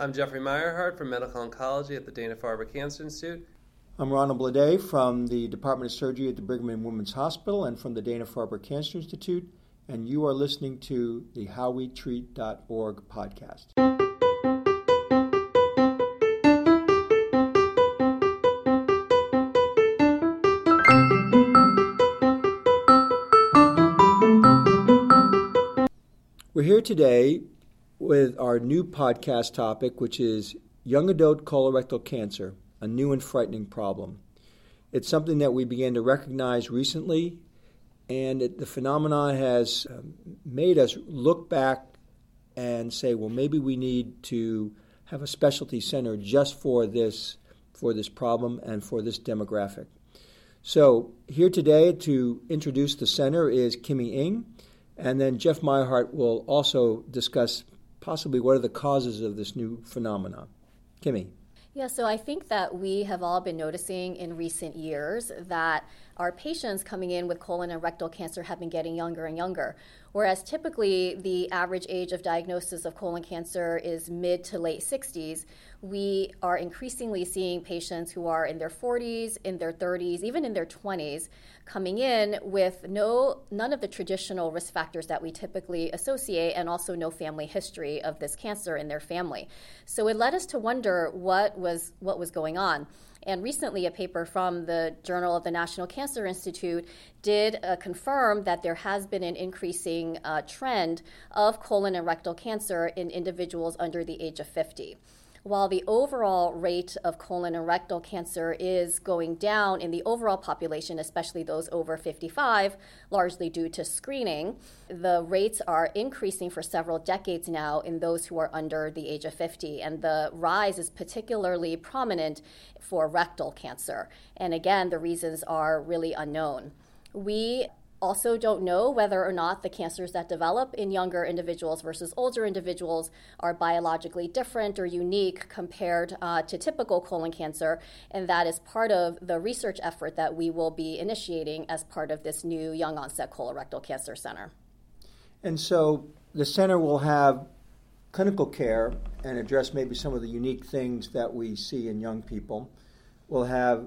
I'm Jeffrey Meyerhardt from Medical Oncology at the Dana Farber Cancer Institute. I'm Ronald Bleday from the Department of Surgery at the Brigham and Women's Hospital and from the Dana Farber Cancer Institute, and you are listening to the HowWeTreat.org podcast. We're here today with our new podcast topic, which is young adult colorectal cancer, a new and frightening problem. It's something that we began to recognize recently, and it, the phenomenon has um, made us look back and say, well, maybe we need to have a specialty center just for this for this problem and for this demographic. So here today to introduce the center is Kimmy Ng, and then Jeff Meyerhardt will also discuss possibly what are the causes of this new phenomenon. Kimmy. Yeah, so I think that we have all been noticing in recent years that our patients coming in with colon and rectal cancer have been getting younger and younger. Whereas typically the average age of diagnosis of colon cancer is mid to late 60s, we are increasingly seeing patients who are in their 40s, in their 30s, even in their 20s coming in with no none of the traditional risk factors that we typically associate and also no family history of this cancer in their family. So it led us to wonder what was what was going on. And recently, a paper from the Journal of the National Cancer Institute did uh, confirm that there has been an increasing uh, trend of colon and rectal cancer in individuals under the age of 50 while the overall rate of colon and rectal cancer is going down in the overall population, especially those over 55, largely due to screening, the rates are increasing for several decades now in those who are under the age of 50. And the rise is particularly prominent for rectal cancer. And again, the reasons are really unknown. We also don't know whether or not the cancers that develop in younger individuals versus older individuals are biologically different or unique compared uh, to typical colon cancer. And that is part of the research effort that we will be initiating as part of this new young onset colorectal cancer center. And so the center will have clinical care and address maybe some of the unique things that we see in young people. We'll have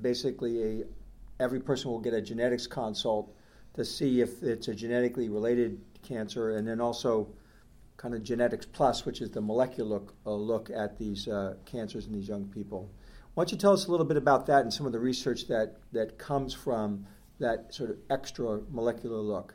basically a every person will get a genetics consult to see if it's a genetically related cancer, and then also kind of genetics plus, which is the molecular look, uh, look at these uh, cancers in these young people. Why don't you tell us a little bit about that and some of the research that, that comes from that sort of extra molecular look?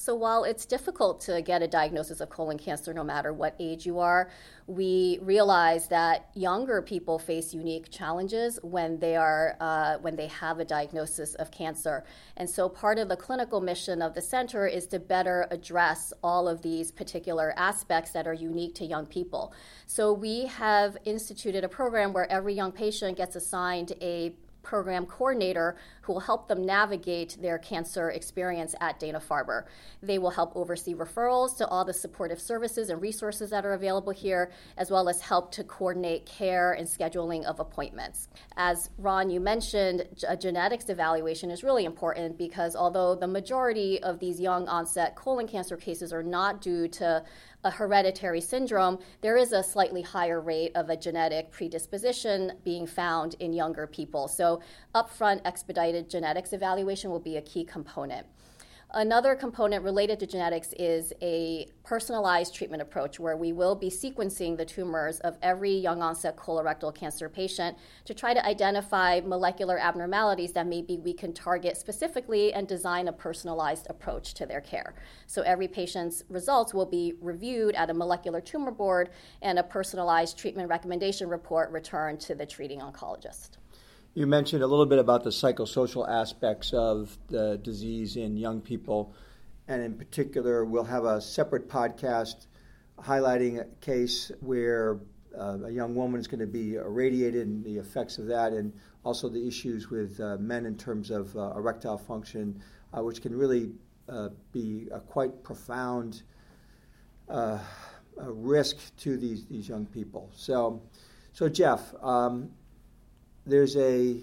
So, while it's difficult to get a diagnosis of colon cancer no matter what age you are, we realize that younger people face unique challenges when they are uh, when they have a diagnosis of cancer. And so, part of the clinical mission of the center is to better address all of these particular aspects that are unique to young people. So, we have instituted a program where every young patient gets assigned a program coordinator will help them navigate their cancer experience at Dana Farber. They will help oversee referrals to all the supportive services and resources that are available here, as well as help to coordinate care and scheduling of appointments. As Ron, you mentioned, a genetics evaluation is really important because although the majority of these young onset colon cancer cases are not due to a hereditary syndrome, there is a slightly higher rate of a genetic predisposition being found in younger people. So, upfront expedited genetics evaluation will be a key component. Another component related to genetics is a personalized treatment approach where we will be sequencing the tumors of every young onset colorectal cancer patient to try to identify molecular abnormalities that maybe we can target specifically and design a personalized approach to their care. So every patient's results will be reviewed at a molecular tumor board and a personalized treatment recommendation report returned to the treating oncologist. You mentioned a little bit about the psychosocial aspects of the disease in young people, and in particular, we'll have a separate podcast highlighting a case where uh, a young woman is going to be irradiated and the effects of that, and also the issues with uh, men in terms of uh, erectile function, uh, which can really uh, be a quite profound uh, risk to these, these young people. So, so Jeff, um, there's a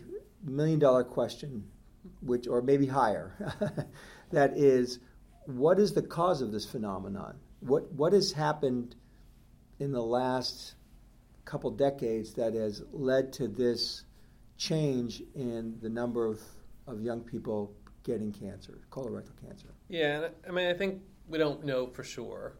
million dollar question, which or maybe higher, that is, what is the cause of this phenomenon? What what has happened in the last couple decades that has led to this change in the number of, of young people getting cancer, colorectal cancer? Yeah, I mean, I think we don't know for sure.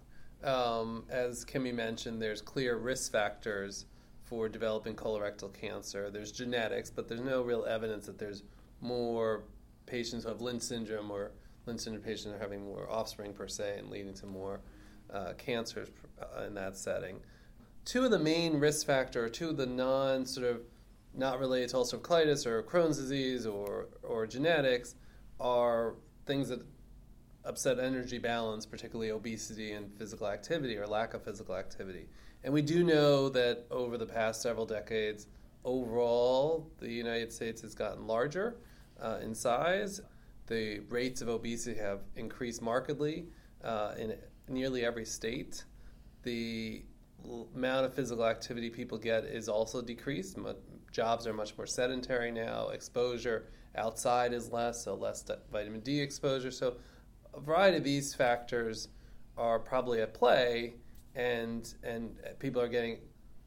Um, as Kimmy mentioned, there's clear risk factors for developing colorectal cancer. There's genetics, but there's no real evidence that there's more patients who have Lynch syndrome or Lynch syndrome patients are having more offspring per se and leading to more uh, cancers uh, in that setting. Two of the main risk factors, two of the non sort of not related to ulcerative colitis or Crohn's disease or, or genetics, are things that upset energy balance, particularly obesity and physical activity or lack of physical activity. And we do know that over the past several decades, overall, the United States has gotten larger uh, in size. The rates of obesity have increased markedly uh, in nearly every state. The amount of physical activity people get is also decreased. Jobs are much more sedentary now. Exposure outside is less, so less vitamin D exposure. So a variety of these factors are probably at play, and and people are getting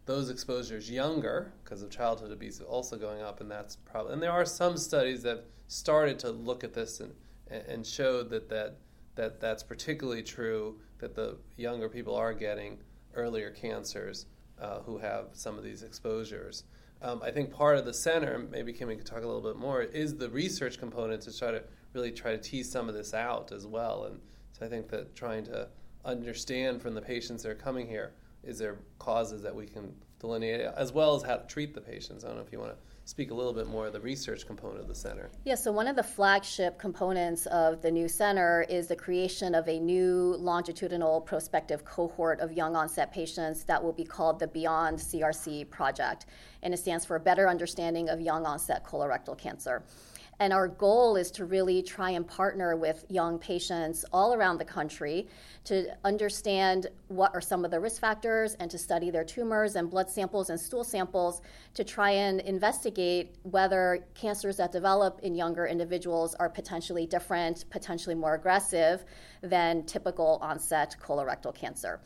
those exposures younger because of childhood obesity also going up, and that's probably. And there are some studies that started to look at this and and showed that that that that's particularly true that the younger people are getting earlier cancers uh, who have some of these exposures. Um, I think part of the center, maybe Kimmy could talk a little bit more, is the research component to try to really try to tease some of this out as well. And so I think that trying to understand from the patients that are coming here is there causes that we can delineate as well as how to treat the patients. I don't know if you want to speak a little bit more of the research component of the center. Yeah, so one of the flagship components of the new center is the creation of a new longitudinal prospective cohort of young onset patients that will be called the Beyond CRC Project. And it stands for a Better Understanding of Young Onset Colorectal Cancer. And our goal is to really try and partner with young patients all around the country to understand what are some of the risk factors and to study their tumors and blood samples and stool samples to try and investigate whether cancers that develop in younger individuals are potentially different, potentially more aggressive than typical onset colorectal cancer.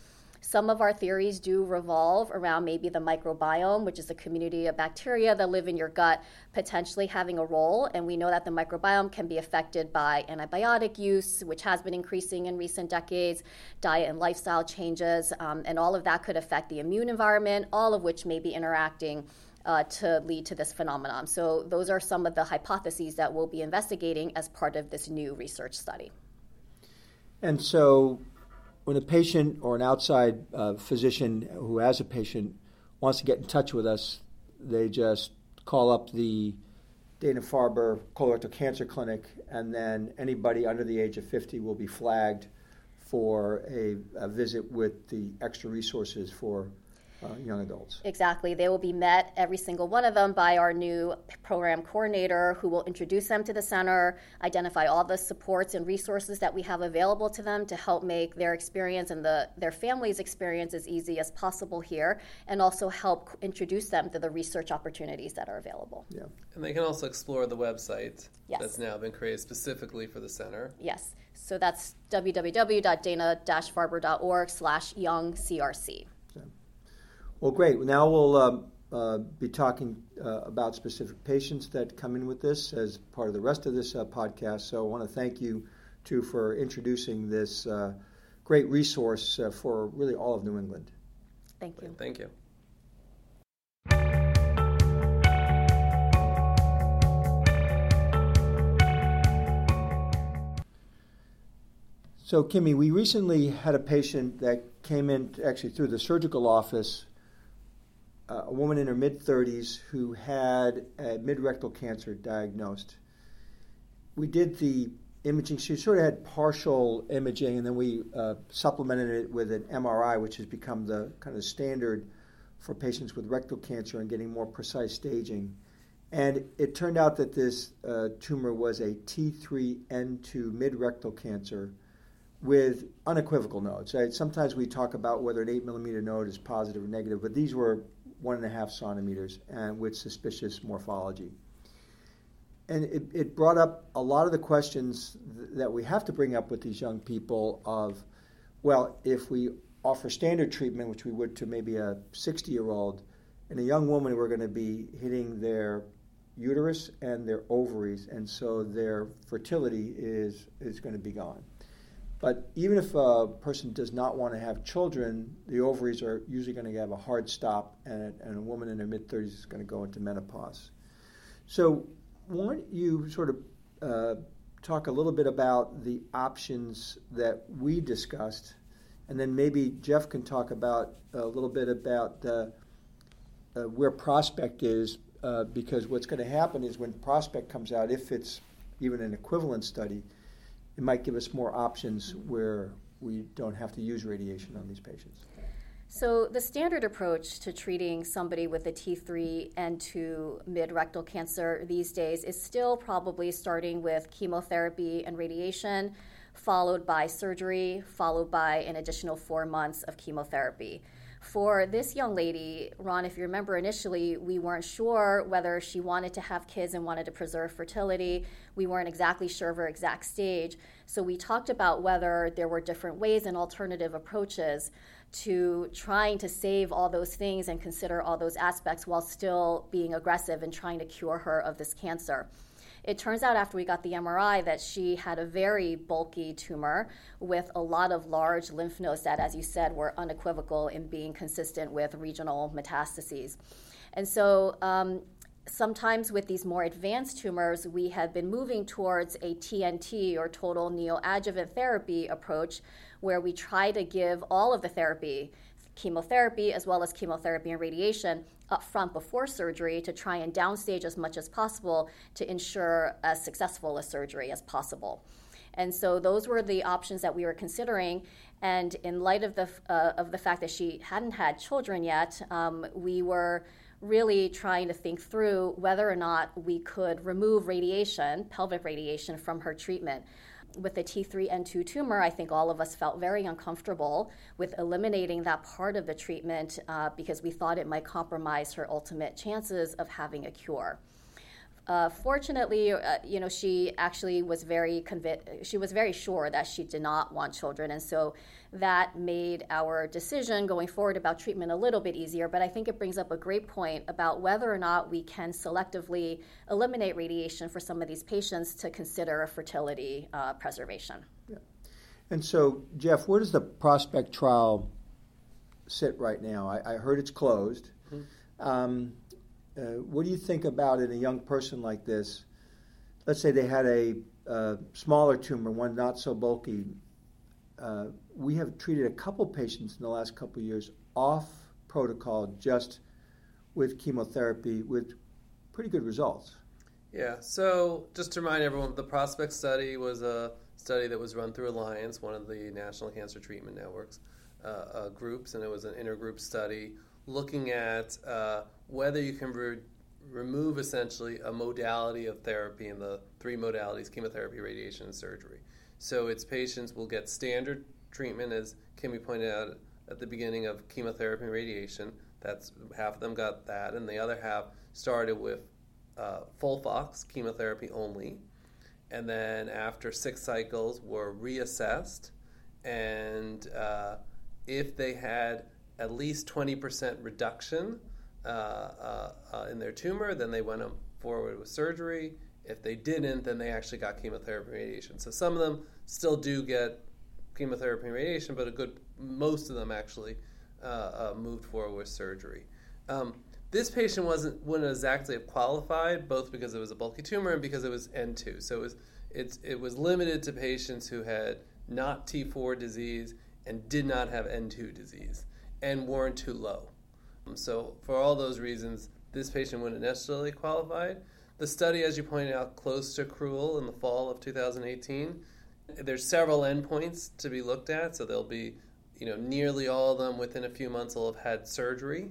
Some of our theories do revolve around maybe the microbiome, which is a community of bacteria that live in your gut, potentially having a role. And we know that the microbiome can be affected by antibiotic use, which has been increasing in recent decades, diet and lifestyle changes, um, and all of that could affect the immune environment, all of which may be interacting. Uh, to lead to this phenomenon. So, those are some of the hypotheses that we'll be investigating as part of this new research study. And so, when a patient or an outside uh, physician who has a patient wants to get in touch with us, they just call up the Dana Farber Colorectal Cancer Clinic, and then anybody under the age of 50 will be flagged for a, a visit with the extra resources for uh, young adults. Exactly. They will be met, every single one of them, by our new program coordinator who will introduce them to the center, identify all the supports and resources that we have available to them to help make their experience and the, their family's experience as easy as possible here, and also help introduce them to the research opportunities that are available. Yeah. And they can also explore the website yes. that's now been created specifically for the center. Yes. So that's www.dana-farber.org slash young CRC. Well, great. Now we'll um, uh, be talking uh, about specific patients that come in with this as part of the rest of this uh, podcast. So I want to thank you, too, for introducing this uh, great resource uh, for really all of New England. Thank you. Thank you. So, Kimmy, we recently had a patient that came in actually through the surgical office a woman in her mid 30s who had midrectal cancer diagnosed. We did the imaging. She sort of had partial imaging, and then we uh, supplemented it with an MRI, which has become the kind of standard for patients with rectal cancer and getting more precise staging. And it turned out that this uh, tumor was a T3N2 midrectal cancer with unequivocal nodes. Right? Sometimes we talk about whether an 8 millimeter node is positive or negative, but these were one and a half centimeters and with suspicious morphology. And it, it brought up a lot of the questions th- that we have to bring up with these young people of, well, if we offer standard treatment, which we would to maybe a 60 year old, and a young woman, we're going to be hitting their uterus and their ovaries, and so their fertility is, is going to be gone. But even if a person does not want to have children, the ovaries are usually going to have a hard stop, and, and a woman in her mid 30s is going to go into menopause. So, why don't you sort of uh, talk a little bit about the options that we discussed, and then maybe Jeff can talk about a little bit about uh, uh, where Prospect is, uh, because what's going to happen is when Prospect comes out, if it's even an equivalent study, it might give us more options where we don't have to use radiation on these patients. So, the standard approach to treating somebody with a T3 and 2 mid rectal cancer these days is still probably starting with chemotherapy and radiation, followed by surgery, followed by an additional four months of chemotherapy. For this young lady, Ron, if you remember initially, we weren't sure whether she wanted to have kids and wanted to preserve fertility. We weren't exactly sure of her exact stage. So we talked about whether there were different ways and alternative approaches to trying to save all those things and consider all those aspects while still being aggressive and trying to cure her of this cancer. It turns out after we got the MRI that she had a very bulky tumor with a lot of large lymph nodes that, as you said, were unequivocal in being consistent with regional metastases. And so um, sometimes with these more advanced tumors, we have been moving towards a TNT or total neoadjuvant therapy approach where we try to give all of the therapy chemotherapy as well as chemotherapy and radiation up front before surgery to try and downstage as much as possible to ensure as successful a surgery as possible. And so those were the options that we were considering. And in light of the, uh, of the fact that she hadn't had children yet, um, we were really trying to think through whether or not we could remove radiation, pelvic radiation, from her treatment with the T3N2 tumor, I think all of us felt very uncomfortable with eliminating that part of the treatment uh, because we thought it might compromise her ultimate chances of having a cure. Uh, fortunately, uh, you know, she actually was very convi- she was very sure that she did not want children, and so that made our decision going forward about treatment a little bit easier. But I think it brings up a great point about whether or not we can selectively eliminate radiation for some of these patients to consider a fertility uh, preservation. Yeah. And so, Jeff, where does the prospect trial sit right now? I, I heard it's closed. Mm-hmm. Um, uh, what do you think about in a young person like this? Let's say they had a uh, smaller tumor, one not so bulky. Uh, we have treated a couple patients in the last couple years off protocol just with chemotherapy with pretty good results. Yeah, so just to remind everyone, the Prospect study was a study that was run through Alliance, one of the National Cancer Treatment Networks uh, uh, groups, and it was an intergroup study looking at uh, whether you can re- remove essentially a modality of therapy in the three modalities chemotherapy, radiation, and surgery. So its patients will get standard treatment, as Kimmy pointed out at the beginning of chemotherapy and radiation. That's half of them got that, and the other half started with uh, FOLFOX chemotherapy only, and then after six cycles were reassessed, and uh, if they had at least 20% reduction uh, uh, uh, in their tumor, then they went forward with surgery. If they didn't, then they actually got chemotherapy radiation. So some of them still do get chemotherapy and radiation, but a good most of them actually uh, uh, moved forward with surgery. Um, this patient wasn't wouldn't exactly have qualified, both because it was a bulky tumor and because it was N2. So it was it's, it was limited to patients who had not T4 disease and did not have N2 disease and weren't too low. Um, so, for all those reasons, this patient wouldn't necessarily qualified. The study, as you pointed out, close to accrual in the fall of 2018. There's several endpoints to be looked at, so there'll be, you know, nearly all of them within a few months will have had surgery,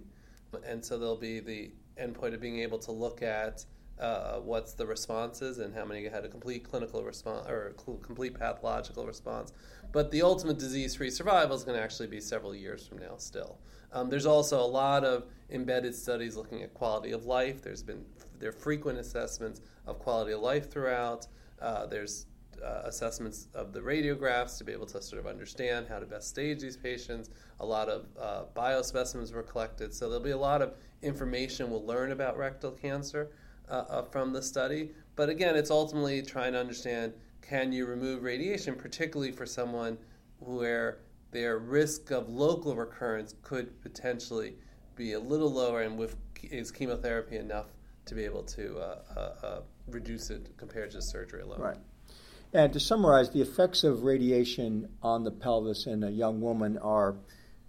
and so there'll be the endpoint of being able to look at uh, what's the responses and how many had a complete clinical response or a complete pathological response. But the ultimate disease-free survival is going to actually be several years from now still. Um, there's also a lot of embedded studies looking at quality of life. There's been there are frequent assessments of quality of life throughout. Uh, there's uh, assessments of the radiographs to be able to sort of understand how to best stage these patients. A lot of uh, biospecimens were collected, so there'll be a lot of information we'll learn about rectal cancer uh, uh, from the study. But again, it's ultimately trying to understand can you remove radiation, particularly for someone where their risk of local recurrence could potentially be a little lower, and with is chemotherapy enough to be able to uh, uh, uh, reduce it compared to surgery alone. Right. And to summarize, the effects of radiation on the pelvis in a young woman are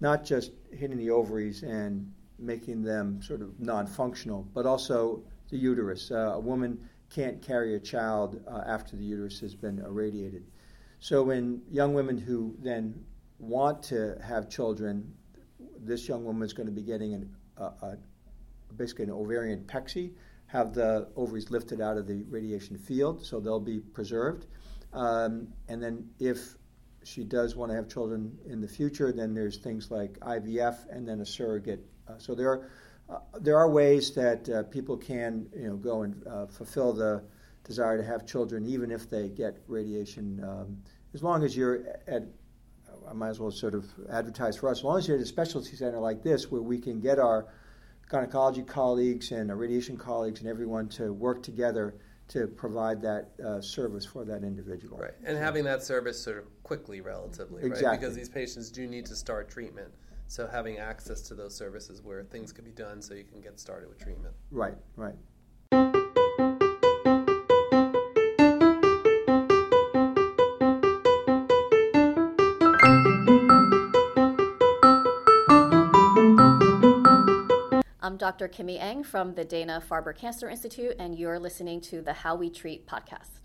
not just hitting the ovaries and making them sort of non functional, but also the uterus. Uh, a woman can't carry a child uh, after the uterus has been irradiated. So, in young women who then want to have children, this young woman is going to be getting an, a, a, basically an ovarian pexy, have the ovaries lifted out of the radiation field, so they'll be preserved. Um, and then if she does want to have children in the future, then there's things like IVF and then a surrogate. Uh, so there are uh, there are ways that uh, people can you know go and uh, fulfill the desire to have children even if they get radiation. Um, as long as you're at I might as well sort of advertise for us. As long as you're at a specialty center like this, where we can get our gynecology colleagues and our radiation colleagues and everyone to work together to provide that uh, service for that individual. Right, and having that service sort of quickly, relatively, exactly. right? Because these patients do need to start treatment. So having access to those services where things can be done so you can get started with treatment. Right, right. I'm Dr. Kimmy Ng from the Dana Farber Cancer Institute, and you're listening to the How We Treat podcast.